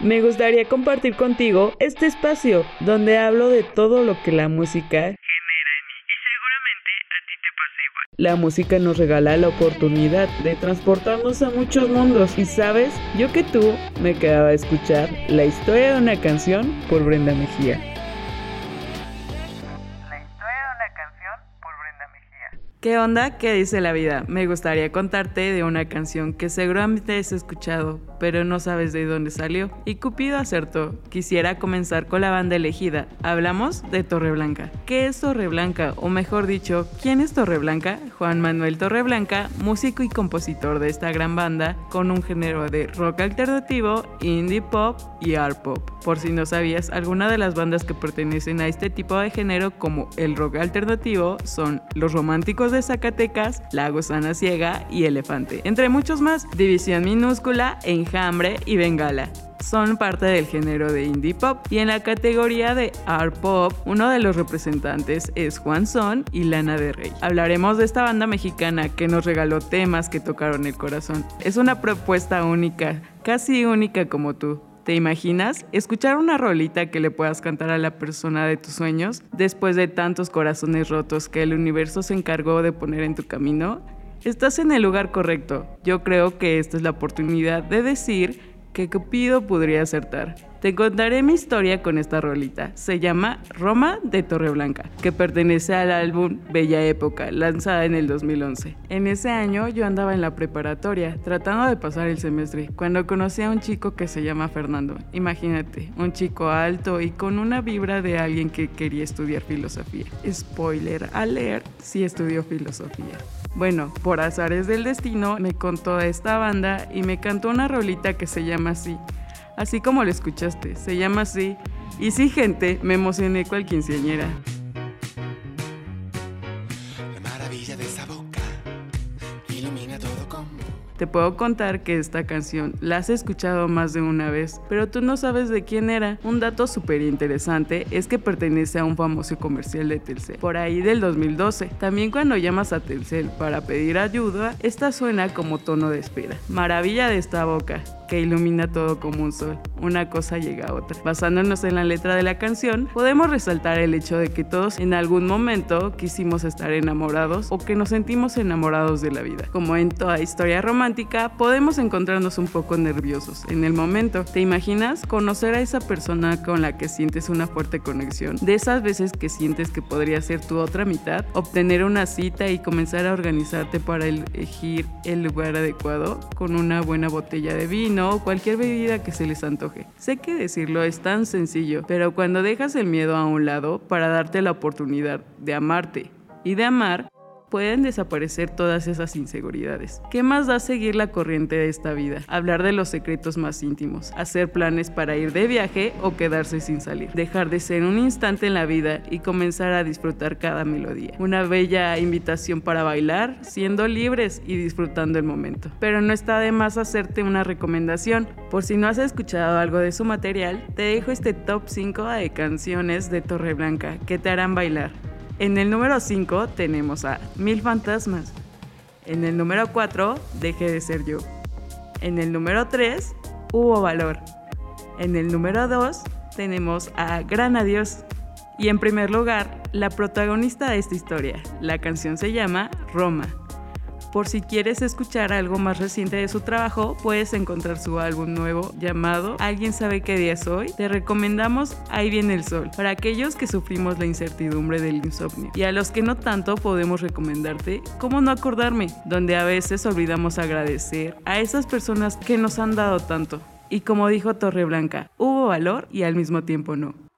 Me gustaría compartir contigo este espacio donde hablo de todo lo que la música la música nos regala la oportunidad de transportarnos a muchos mundos y sabes, yo que tú me quedaba a escuchar la historia de una canción por Brenda Mejía. ¿Qué onda? ¿Qué dice la vida? Me gustaría contarte de una canción que seguramente has escuchado, pero no sabes de dónde salió. Y Cupido acertó. Quisiera comenzar con la banda elegida. Hablamos de Torreblanca. ¿Qué es Torreblanca? O mejor dicho, ¿quién es Torreblanca? Juan Manuel Torreblanca, músico y compositor de esta gran banda, con un género de rock alternativo, indie pop y art pop. Por si no sabías, algunas de las bandas que pertenecen a este tipo de género como el rock alternativo son Los Románticos de Zacatecas, La Gusana Ciega y Elefante, entre muchos más, División Minúscula, Enjambre y Bengala son parte del género de indie pop y en la categoría de art pop uno de los representantes es Juan Son y Lana de Rey. Hablaremos de esta banda mexicana que nos regaló temas que tocaron el corazón. Es una propuesta única, casi única como tú. ¿Te imaginas? Escuchar una rolita que le puedas cantar a la persona de tus sueños después de tantos corazones rotos que el universo se encargó de poner en tu camino. Estás en el lugar correcto. Yo creo que esta es la oportunidad de decir que Cupido podría acertar. Te contaré mi historia con esta rolita. Se llama Roma de Torreblanca, que pertenece al álbum Bella Época, lanzada en el 2011. En ese año yo andaba en la preparatoria, tratando de pasar el semestre, cuando conocí a un chico que se llama Fernando. Imagínate, un chico alto y con una vibra de alguien que quería estudiar filosofía. Spoiler alert, sí estudió filosofía. Bueno, por azares del destino, me contó esta banda y me cantó una rolita que se llama así. Así como lo escuchaste, se llama así. Y sí, gente, me emocioné cual quinceañera. Te puedo contar que esta canción la has escuchado más de una vez, pero tú no sabes de quién era. Un dato súper interesante es que pertenece a un famoso comercial de Telcel, por ahí del 2012. También cuando llamas a Telcel para pedir ayuda, esta suena como tono de espera. Maravilla de esta boca que ilumina todo como un sol. Una cosa llega a otra. Basándonos en la letra de la canción, podemos resaltar el hecho de que todos en algún momento quisimos estar enamorados o que nos sentimos enamorados de la vida. Como en toda historia romántica, podemos encontrarnos un poco nerviosos en el momento. ¿Te imaginas conocer a esa persona con la que sientes una fuerte conexión? De esas veces que sientes que podría ser tu otra mitad, obtener una cita y comenzar a organizarte para elegir el lugar adecuado con una buena botella de vino o cualquier bebida que se les antoje. Sé que decirlo es tan sencillo, pero cuando dejas el miedo a un lado para darte la oportunidad de amarte y de amar, pueden desaparecer todas esas inseguridades. ¿Qué más da seguir la corriente de esta vida? Hablar de los secretos más íntimos, hacer planes para ir de viaje o quedarse sin salir, dejar de ser un instante en la vida y comenzar a disfrutar cada melodía. Una bella invitación para bailar, siendo libres y disfrutando el momento. Pero no está de más hacerte una recomendación. Por si no has escuchado algo de su material, te dejo este top 5 de canciones de Torreblanca que te harán bailar. En el número 5 tenemos a Mil Fantasmas. En el número 4, Deje de ser yo. En el número 3, Hubo Valor. En el número 2, tenemos a Gran Adiós. Y en primer lugar, la protagonista de esta historia. La canción se llama Roma. Por si quieres escuchar algo más reciente de su trabajo, puedes encontrar su álbum nuevo llamado ¿Alguien sabe qué día es hoy? Te recomendamos Ahí viene el sol, para aquellos que sufrimos la incertidumbre del insomnio. Y a los que no tanto podemos recomendarte ¿Cómo no acordarme? Donde a veces olvidamos agradecer a esas personas que nos han dado tanto. Y como dijo Torreblanca, hubo valor y al mismo tiempo no.